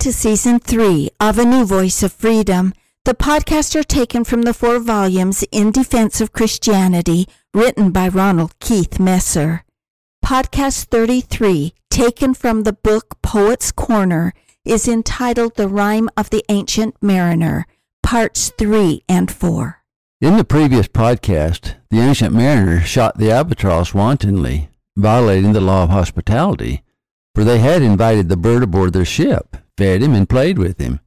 To season three of A New Voice of Freedom. The podcasts are taken from the four volumes In Defense of Christianity, written by Ronald Keith Messer. Podcast 33, taken from the book Poet's Corner, is entitled The Rime of the Ancient Mariner, parts 3 and 4. In the previous podcast, the ancient mariner shot the albatross wantonly, violating the law of hospitality for they had invited the bird aboard their ship, fed him, and played with him.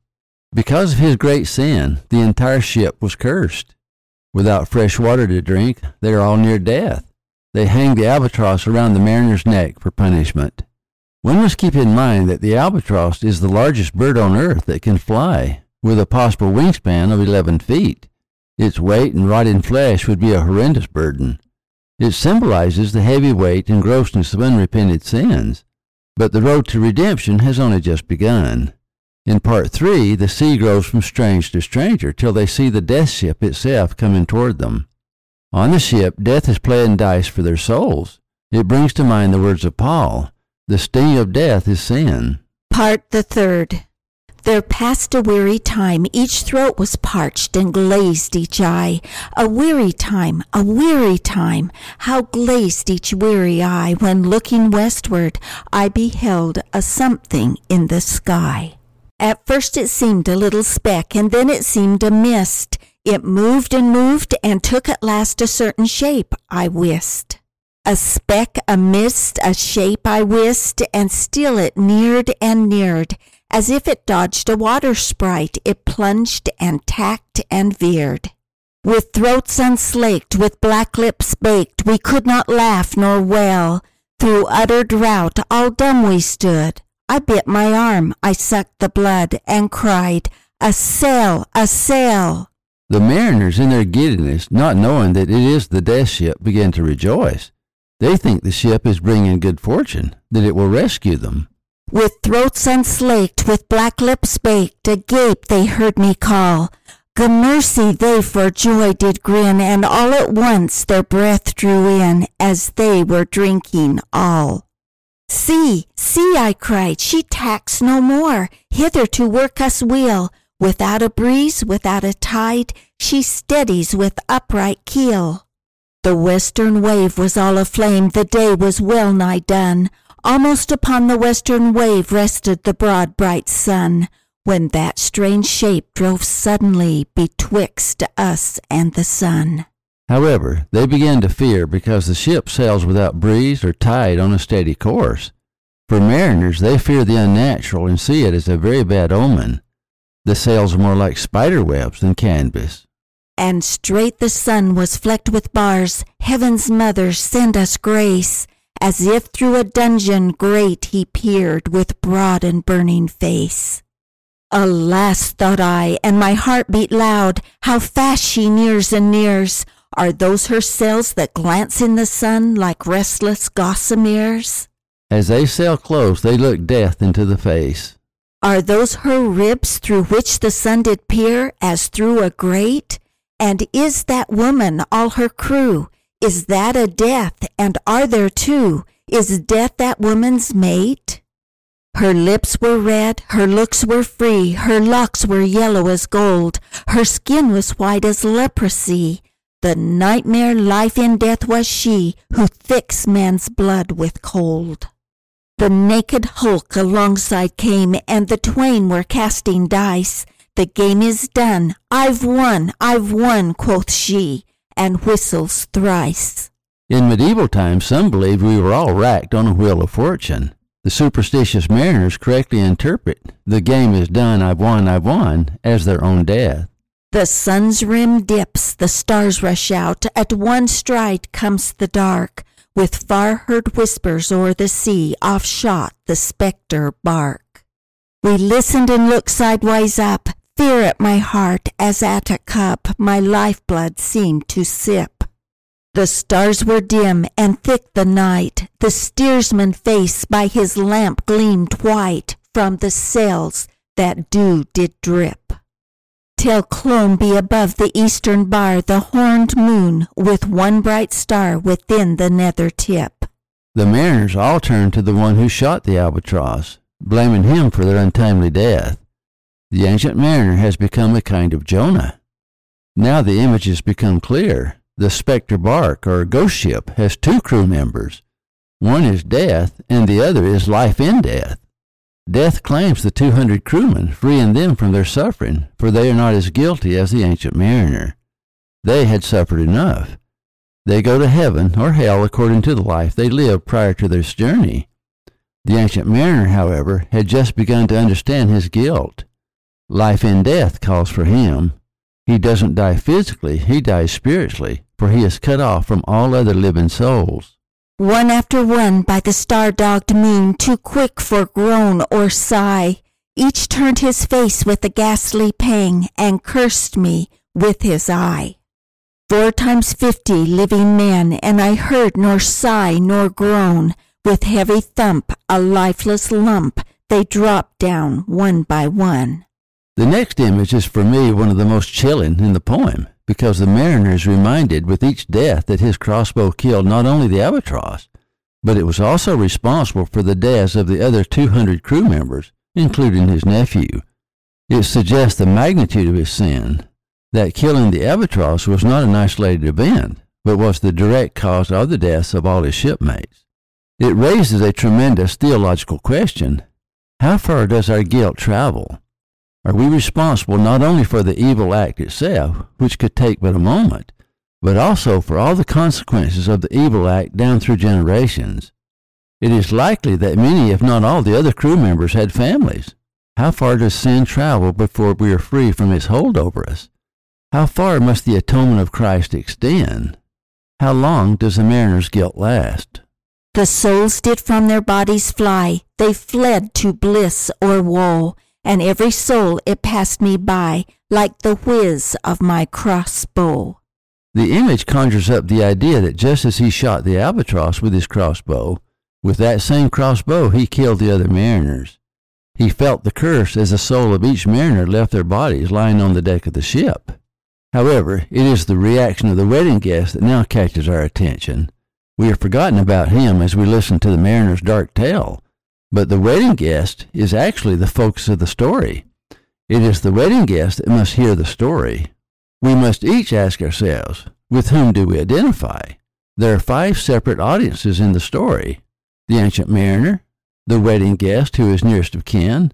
Because of his great sin, the entire ship was cursed. Without fresh water to drink, they are all near death. They hang the albatross around the mariner's neck for punishment. One must keep in mind that the albatross is the largest bird on earth that can fly, with a possible wingspan of 11 feet. Its weight and rotting flesh would be a horrendous burden. It symbolizes the heavy weight and grossness of unrepented sins. But the road to redemption has only just begun. In part three, the sea grows from strange to stranger till they see the death ship itself coming toward them. On the ship, death is playing dice for their souls. It brings to mind the words of Paul The sting of death is sin. Part the third. There passed a weary time, each throat was parched and glazed each eye. A weary time, a weary time, how glazed each weary eye when looking westward I beheld a something in the sky. At first it seemed a little speck, and then it seemed a mist. It moved and moved and took at last a certain shape, I wist. A speck, a mist, a shape I wist, and still it neared and neared. As if it dodged a water sprite, it plunged and tacked and veered. With throats unslaked, with black lips baked, we could not laugh nor wail. Through utter drought, all dumb we stood. I bit my arm, I sucked the blood, and cried, A sail, a sail! The mariners, in their giddiness, not knowing that it is the death ship, begin to rejoice. They think the ship is bringing good fortune, that it will rescue them. With throats unslaked, with black lips baked, agape they heard me call. Gramercy they for joy did grin, and all at once their breath drew in, as they were drinking all. See, see, I cried, she tacks no more, hither to work us weal. Without a breeze, without a tide, she steadies with upright keel. The western wave was all aflame, the day was well nigh done. Almost upon the western wave rested the broad bright sun, when that strange shape drove suddenly betwixt us and the sun. However, they began to fear because the ship sails without breeze or tide on a steady course. For mariners, they fear the unnatural and see it as a very bad omen. The sails are more like spider webs than canvas. And straight the sun was flecked with bars. Heaven's mother, send us grace as if through a dungeon great he peered with broad and burning face. Alas, thought I, and my heart beat loud, how fast she nears and nears. Are those her sails that glance in the sun like restless gossameres? As they sail close, they look death into the face. Are those her ribs through which the sun did peer as through a grate? And is that woman all her crew? Is that a death? And are there two? Is death that woman's mate? Her lips were red, her looks were free, her locks were yellow as gold, her skin was white as leprosy. The nightmare life in death was she who thicks man's blood with cold. The naked hulk alongside came, and the twain were casting dice. The game is done. I've won, I've won, quoth she and whistles thrice. In medieval times, some believed we were all racked on a wheel of fortune. The superstitious mariners correctly interpret the game is done, I've won, I've won as their own death. The sun's rim dips, the stars rush out, at one stride comes the dark, with far heard whispers o'er the sea, off shot the spectre bark. We listened and looked sidewise up, Fear at my heart as at a cup my lifeblood seemed to sip. The stars were dim and thick the night, the steersman's face by his lamp gleamed white from the sails that dew did drip. Till clomb be above the eastern bar the horned moon with one bright star within the nether tip. The mariners all turned to the one who shot the albatross, blaming him for their untimely death. The ancient mariner has become a kind of Jonah. Now the image has become clear. The specter bark or ghost ship has two crew members. One is death, and the other is life in death. Death claims the 200 crewmen, freeing them from their suffering, for they are not as guilty as the ancient mariner. They had suffered enough. They go to heaven or hell according to the life they lived prior to this journey. The ancient mariner, however, had just begun to understand his guilt. Life and death calls for him. He doesn't die physically, he dies spiritually, for he is cut off from all other living souls. One after one by the star-dogged moon, too quick for groan or sigh, each turned his face with a ghastly pang and cursed me with his eye. Four times fifty living men, and I heard nor sigh nor groan. With heavy thump, a lifeless lump, they dropped down one by one. The next image is for me one of the most chilling in the poem, because the mariner is reminded with each death that his crossbow killed not only the albatross, but it was also responsible for the deaths of the other 200 crew members, including his nephew. It suggests the magnitude of his sin, that killing the albatross was not an isolated event, but was the direct cause of the deaths of all his shipmates. It raises a tremendous theological question. How far does our guilt travel? Are we responsible not only for the evil act itself, which could take but a moment, but also for all the consequences of the evil act down through generations? It is likely that many, if not all, the other crew members had families. How far does sin travel before we are free from its hold over us? How far must the atonement of Christ extend? How long does the mariner's guilt last? The souls did from their bodies fly, they fled to bliss or woe, and every soul it passed me by like the whiz of my crossbow. The image conjures up the idea that just as he shot the albatross with his crossbow, with that same crossbow he killed the other mariners. He felt the curse as the soul of each mariner left their bodies lying on the deck of the ship. However, it is the reaction of the wedding guest that now catches our attention. We have forgotten about him as we listen to the mariner's dark tale, but the wedding guest is actually the focus of the story. It is the wedding guest that must hear the story. We must each ask ourselves, with whom do we identify? There are five separate audiences in the story the ancient mariner, the wedding guest who is nearest of kin,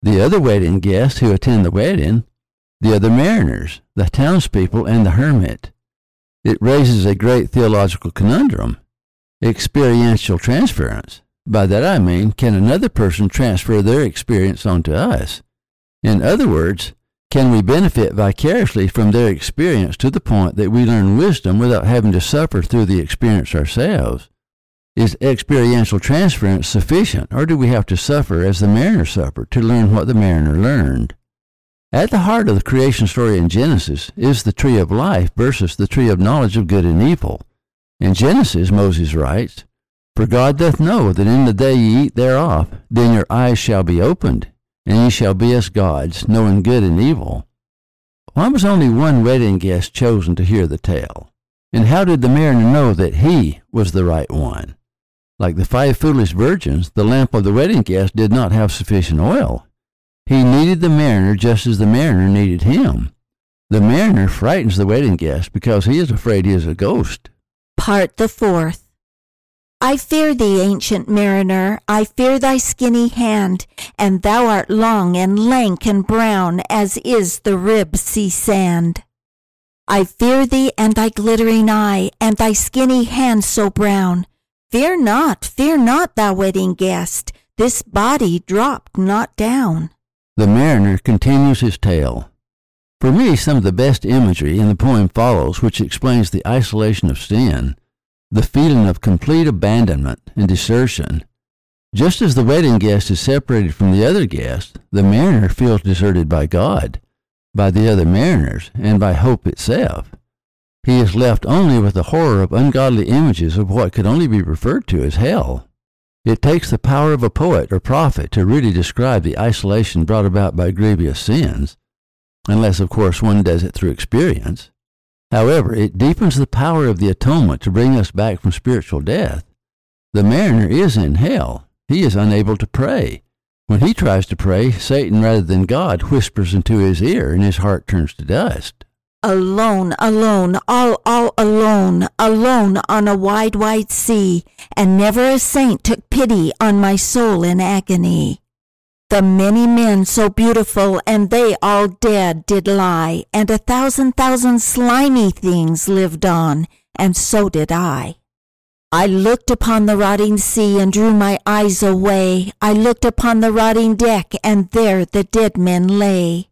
the other wedding guests who attend the wedding, the other mariners, the townspeople, and the hermit. It raises a great theological conundrum experiential transference. By that I mean, can another person transfer their experience onto us? In other words, can we benefit vicariously from their experience to the point that we learn wisdom without having to suffer through the experience ourselves? Is experiential transference sufficient, or do we have to suffer as the mariner suffered to learn what the mariner learned? At the heart of the creation story in Genesis is the tree of life versus the tree of knowledge of good and evil. In Genesis, Moses writes, For God doth know that in the day ye eat thereof, then your eyes shall be opened, and ye shall be as gods, knowing good and evil. Why was only one wedding guest chosen to hear the tale? And how did the mariner know that he was the right one? Like the five foolish virgins, the lamp of the wedding guest did not have sufficient oil. He needed the mariner just as the mariner needed him. The mariner frightens the wedding guest because he is afraid he is a ghost. Part the fourth. I fear thee, ancient mariner, I fear thy skinny hand, and thou art long and lank and brown as is the rib sea sand. I fear thee and thy glittering eye, and thy skinny hand so brown. Fear not, fear not, thou wedding guest, this body dropped not down. The mariner continues his tale. For me, some of the best imagery in the poem follows, which explains the isolation of sin, the feeling of complete abandonment and desertion. Just as the wedding guest is separated from the other guests, the mariner feels deserted by God, by the other mariners, and by hope itself. He is left only with the horror of ungodly images of what could only be referred to as hell. It takes the power of a poet or prophet to really describe the isolation brought about by grievous sins, unless, of course, one does it through experience. However, it deepens the power of the atonement to bring us back from spiritual death. The mariner is in hell. He is unable to pray. When he tries to pray, Satan rather than God whispers into his ear and his heart turns to dust. Alone, alone, all, all alone, alone on a wide, wide sea, and never a saint took pity on my soul in agony. The many men so beautiful, and they all dead did lie, and a thousand thousand slimy things lived on, and so did I. I looked upon the rotting sea and drew my eyes away. I looked upon the rotting deck, and there the dead men lay.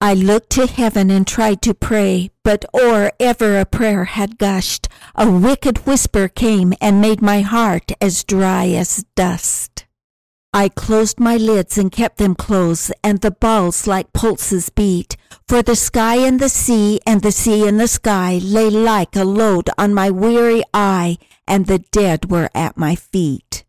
I looked to heaven and tried to pray, but or ever a prayer had gushed, a wicked whisper came and made my heart as dry as dust. I closed my lids and kept them closed, and the balls like pulses beat, for the sky and the sea and the sea and the sky lay like a load on my weary eye, and the dead were at my feet.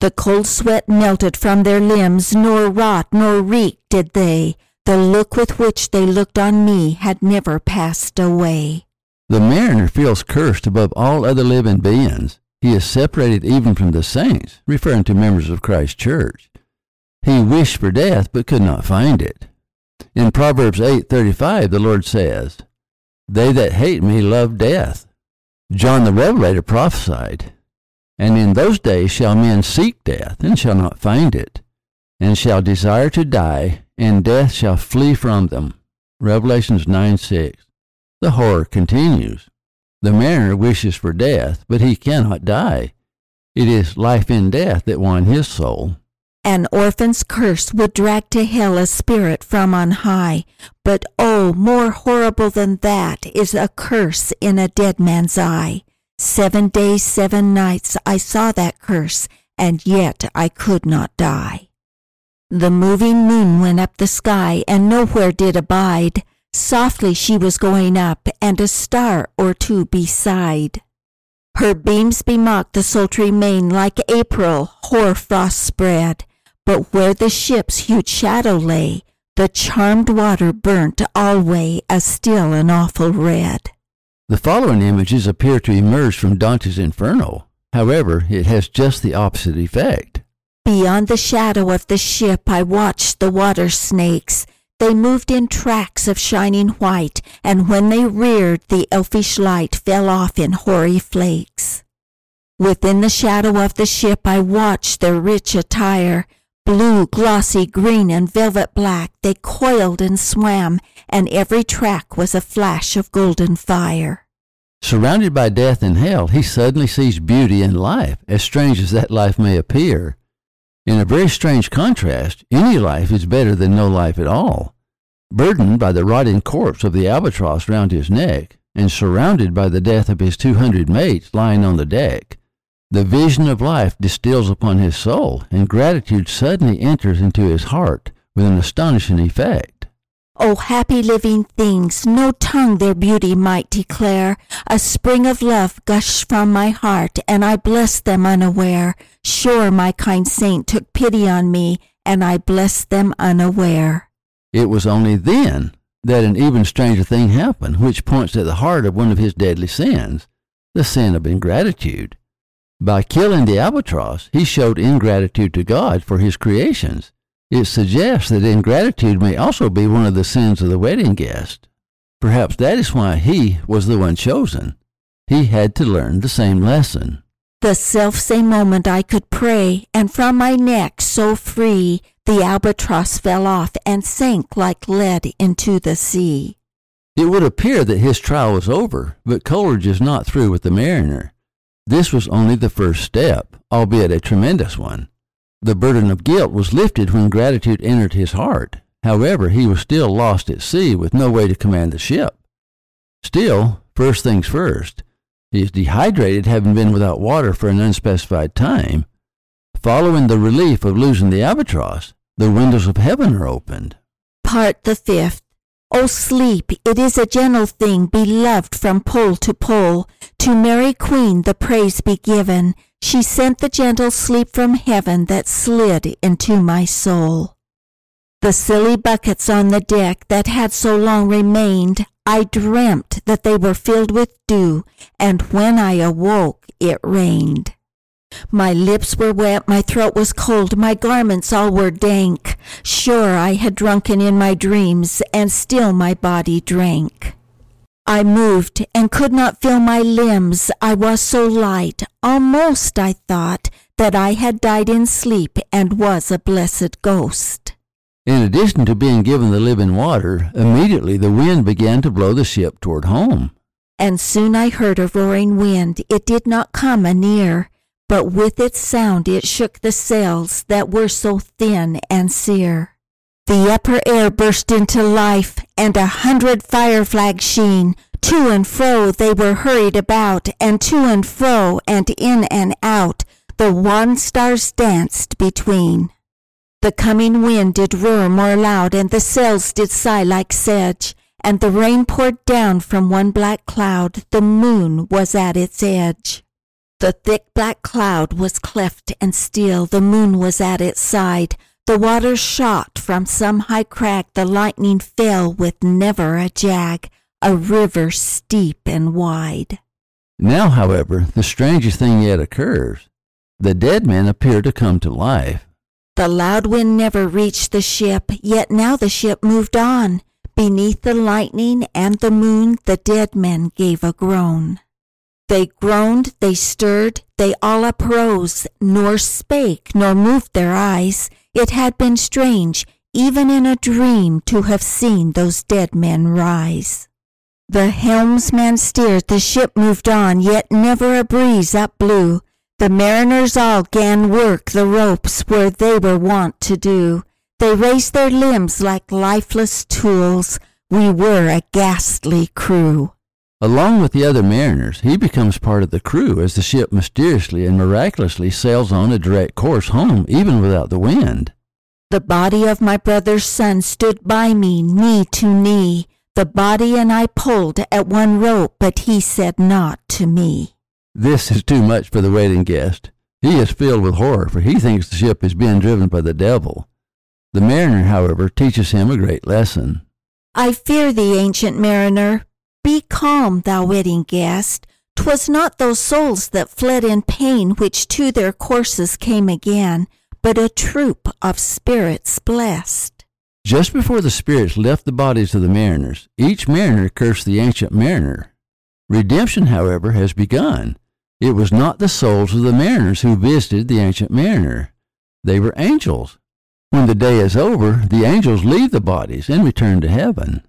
The cold sweat melted from their limbs, nor rot nor reek did they, the look with which they looked on me had never passed away. The mariner feels cursed above all other living beings. He is separated even from the saints, referring to members of Christ's church. He wished for death but could not find it. In Proverbs 8:35 the Lord says, "They that hate me love death." John the Revelator prophesied, "And in those days shall men seek death and shall not find it, and shall desire to die, and death shall flee from them. Revelations 9 6. The horror continues. The mariner wishes for death, but he cannot die. It is life in death that won his soul. An orphan's curse would drag to hell a spirit from on high, but oh, more horrible than that is a curse in a dead man's eye. Seven days, seven nights I saw that curse, and yet I could not die. The moving moon went up the sky and nowhere did abide. Softly she was going up, and a star or two beside. Her beams bemocked the sultry main like April hoar frost spread. But where the ship's huge shadow lay, the charmed water burnt alway a still and awful red. The following images appear to emerge from Dante's Inferno. However, it has just the opposite effect. Beyond the shadow of the ship I watched the water snakes. They moved in tracks of shining white, and when they reared, the elfish light fell off in hoary flakes. Within the shadow of the ship I watched their rich attire. Blue, glossy, green, and velvet black, they coiled and swam, and every track was a flash of golden fire. Surrounded by death and hell, he suddenly sees beauty and life, as strange as that life may appear. In a very strange contrast, any life is better than no life at all. Burdened by the rotting corpse of the albatross round his neck, and surrounded by the death of his two hundred mates lying on the deck, the vision of life distills upon his soul, and gratitude suddenly enters into his heart with an astonishing effect. O happy living things, no tongue their beauty might declare. A spring of love gushed from my heart, and I blessed them unaware. Sure, my kind saint took pity on me, and I blessed them unaware. It was only then that an even stranger thing happened, which points to the heart of one of his deadly sins, the sin of ingratitude. By killing the albatross, he showed ingratitude to God for his creations. It suggests that ingratitude may also be one of the sins of the wedding guest. Perhaps that is why he was the one chosen. He had to learn the same lesson. The self same moment I could pray, and from my neck so free, the albatross fell off and sank like lead into the sea. It would appear that his trial was over, but Coleridge is not through with the mariner. This was only the first step, albeit a tremendous one. The burden of guilt was lifted when gratitude entered his heart. However, he was still lost at sea with no way to command the ship. Still, first things first, he is dehydrated, having been without water for an unspecified time. Following the relief of losing the albatross, the windows of heaven are opened. Part the fifth. O sleep, it is a gentle thing, beloved from pole to pole. To Mary Queen the praise be given. She sent the gentle sleep from heaven that slid into my soul. The silly buckets on the deck that had so long remained, I dreamt that they were filled with dew, and when I awoke it rained. My lips were wet, my throat was cold, my garments all were dank. Sure I had drunken in my dreams, and still my body drank. I moved and could not feel my limbs, I was so light, almost I thought that I had died in sleep and was a blessed ghost. In addition to being given the living water, immediately the wind began to blow the ship toward home. And soon I heard a roaring wind, it did not come anear but with its sound it shook the sails that were so thin and sere. The upper air burst into life, and a hundred fire flags sheen. To and fro they were hurried about, and to and fro, and in and out, the wan stars danced between. The coming wind did roar more loud, and the sails did sigh like sedge, and the rain poured down from one black cloud, the moon was at its edge. The thick black cloud was cleft and still, the moon was at its side. The water shot from some high crag, the lightning fell with never a jag, a river steep and wide. Now, however, the strangest thing yet occurs. The dead men appear to come to life. The loud wind never reached the ship, yet now the ship moved on. Beneath the lightning and the moon, the dead men gave a groan. They groaned, they stirred, they all uprose, nor spake, nor moved their eyes. It had been strange, even in a dream, to have seen those dead men rise. The helmsman steered, the ship moved on, yet never a breeze up blew. The mariners all gan work the ropes where they were wont to do. They raised their limbs like lifeless tools. We were a ghastly crew. Along with the other mariners, he becomes part of the crew as the ship mysteriously and miraculously sails on a direct course home, even without the wind. The body of my brother's son stood by me, knee to knee. The body and I pulled at one rope, but he said not to me. This is too much for the waiting guest. He is filled with horror, for he thinks the ship is being driven by the devil. The mariner, however, teaches him a great lesson. I fear thee, ancient mariner, be calm, thou wedding guest. 'Twas not those souls that fled in pain which to their courses came again, but a troop of spirits blessed. Just before the spirits left the bodies of the mariners, each mariner cursed the ancient mariner. Redemption, however, has begun. It was not the souls of the mariners who visited the ancient mariner. They were angels. When the day is over, the angels leave the bodies and return to heaven.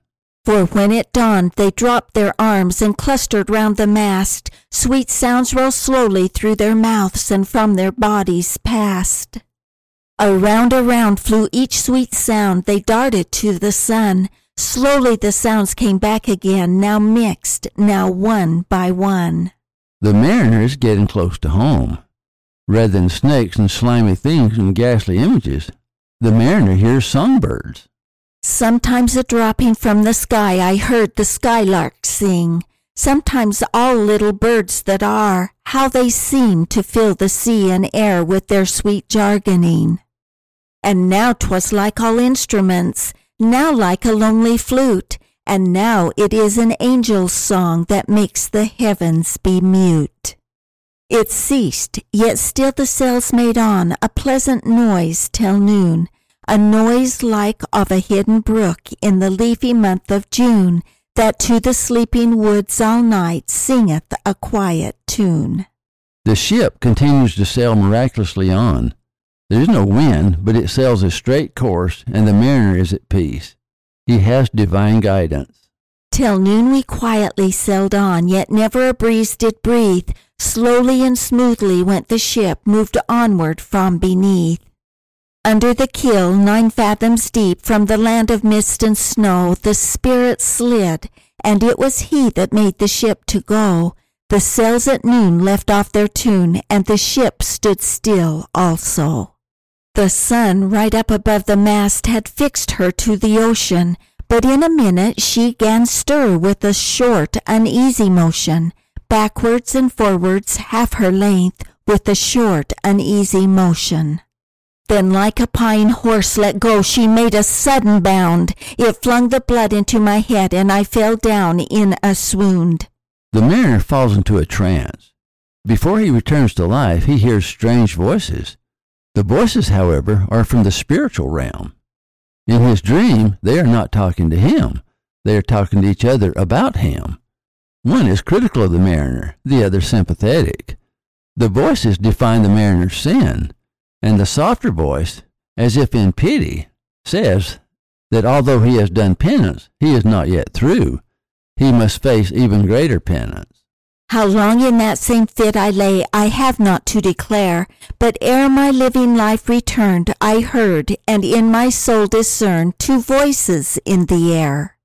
For when it dawned, they dropped their arms and clustered round the mast. Sweet sounds rose slowly through their mouths and from their bodies passed. Around, around flew each sweet sound. They darted to the sun. Slowly the sounds came back again, now mixed, now one by one. The mariner is getting close to home. Rather than snakes and slimy things and ghastly images, the mariner hears songbirds. Sometimes a dropping from the sky I heard the skylark sing. Sometimes all little birds that are, how they seem to fill the sea and air with their sweet jargoning. And now 'twas like all instruments, now like a lonely flute, and now it is an angel's song that makes the heavens be mute. It ceased, yet still the sails made on a pleasant noise till noon, a noise like of a hidden brook in the leafy month of June, that to the sleeping woods all night singeth a quiet tune. The ship continues to sail miraculously on. There is no wind, but it sails a straight course, and the mariner is at peace. He has divine guidance. Till noon we quietly sailed on, yet never a breeze did breathe. Slowly and smoothly went the ship, moved onward from beneath. Under the keel, nine fathoms deep, from the land of mist and snow, the spirit slid, and it was he that made the ship to go. The sails at noon left off their tune, and the ship stood still also. The sun, right up above the mast, had fixed her to the ocean, but in a minute she gan stir with a short, uneasy motion, backwards and forwards half her length, with a short, uneasy motion. Then like a pine horse let go, she made a sudden bound. It flung the blood into my head, and I fell down in a swoon. The mariner falls into a trance. Before he returns to life, he hears strange voices. The voices, however, are from the spiritual realm. In his dream, they are not talking to him. They are talking to each other about him. One is critical of the mariner, the other sympathetic. The voices define the mariner's sin, and the softer voice, as if in pity, says that although he has done penance, he is not yet through. He must face even greater penance. How long in that same fit I lay, I have not to declare. But ere my living life returned, I heard, and in my soul discerned, two voices in the air.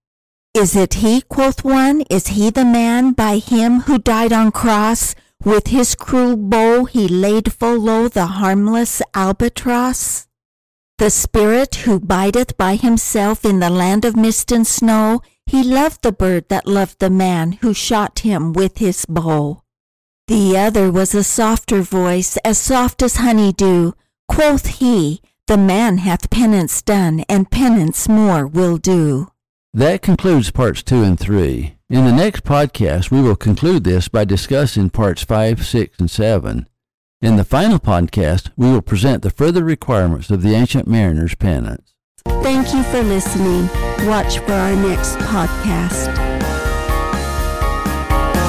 Is it he, quoth one, is he the man by him who died on cross? With his cruel bow he laid full low the harmless albatross? The spirit who bideth by himself in the land of mist and snow, he loved the bird that loved the man who shot him with his bow. The other was a softer voice, as soft as honey dew. Quoth he, The man hath penance done, and penance more will do. That concludes parts two and three. In the next podcast, we will conclude this by discussing parts five, six, and seven. In the final podcast, we will present the further requirements of the ancient mariner's penance. Thank you for listening. Watch for our next podcast.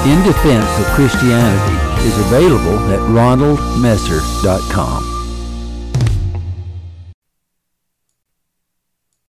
In Defense of Christianity is available at ronaldmesser.com.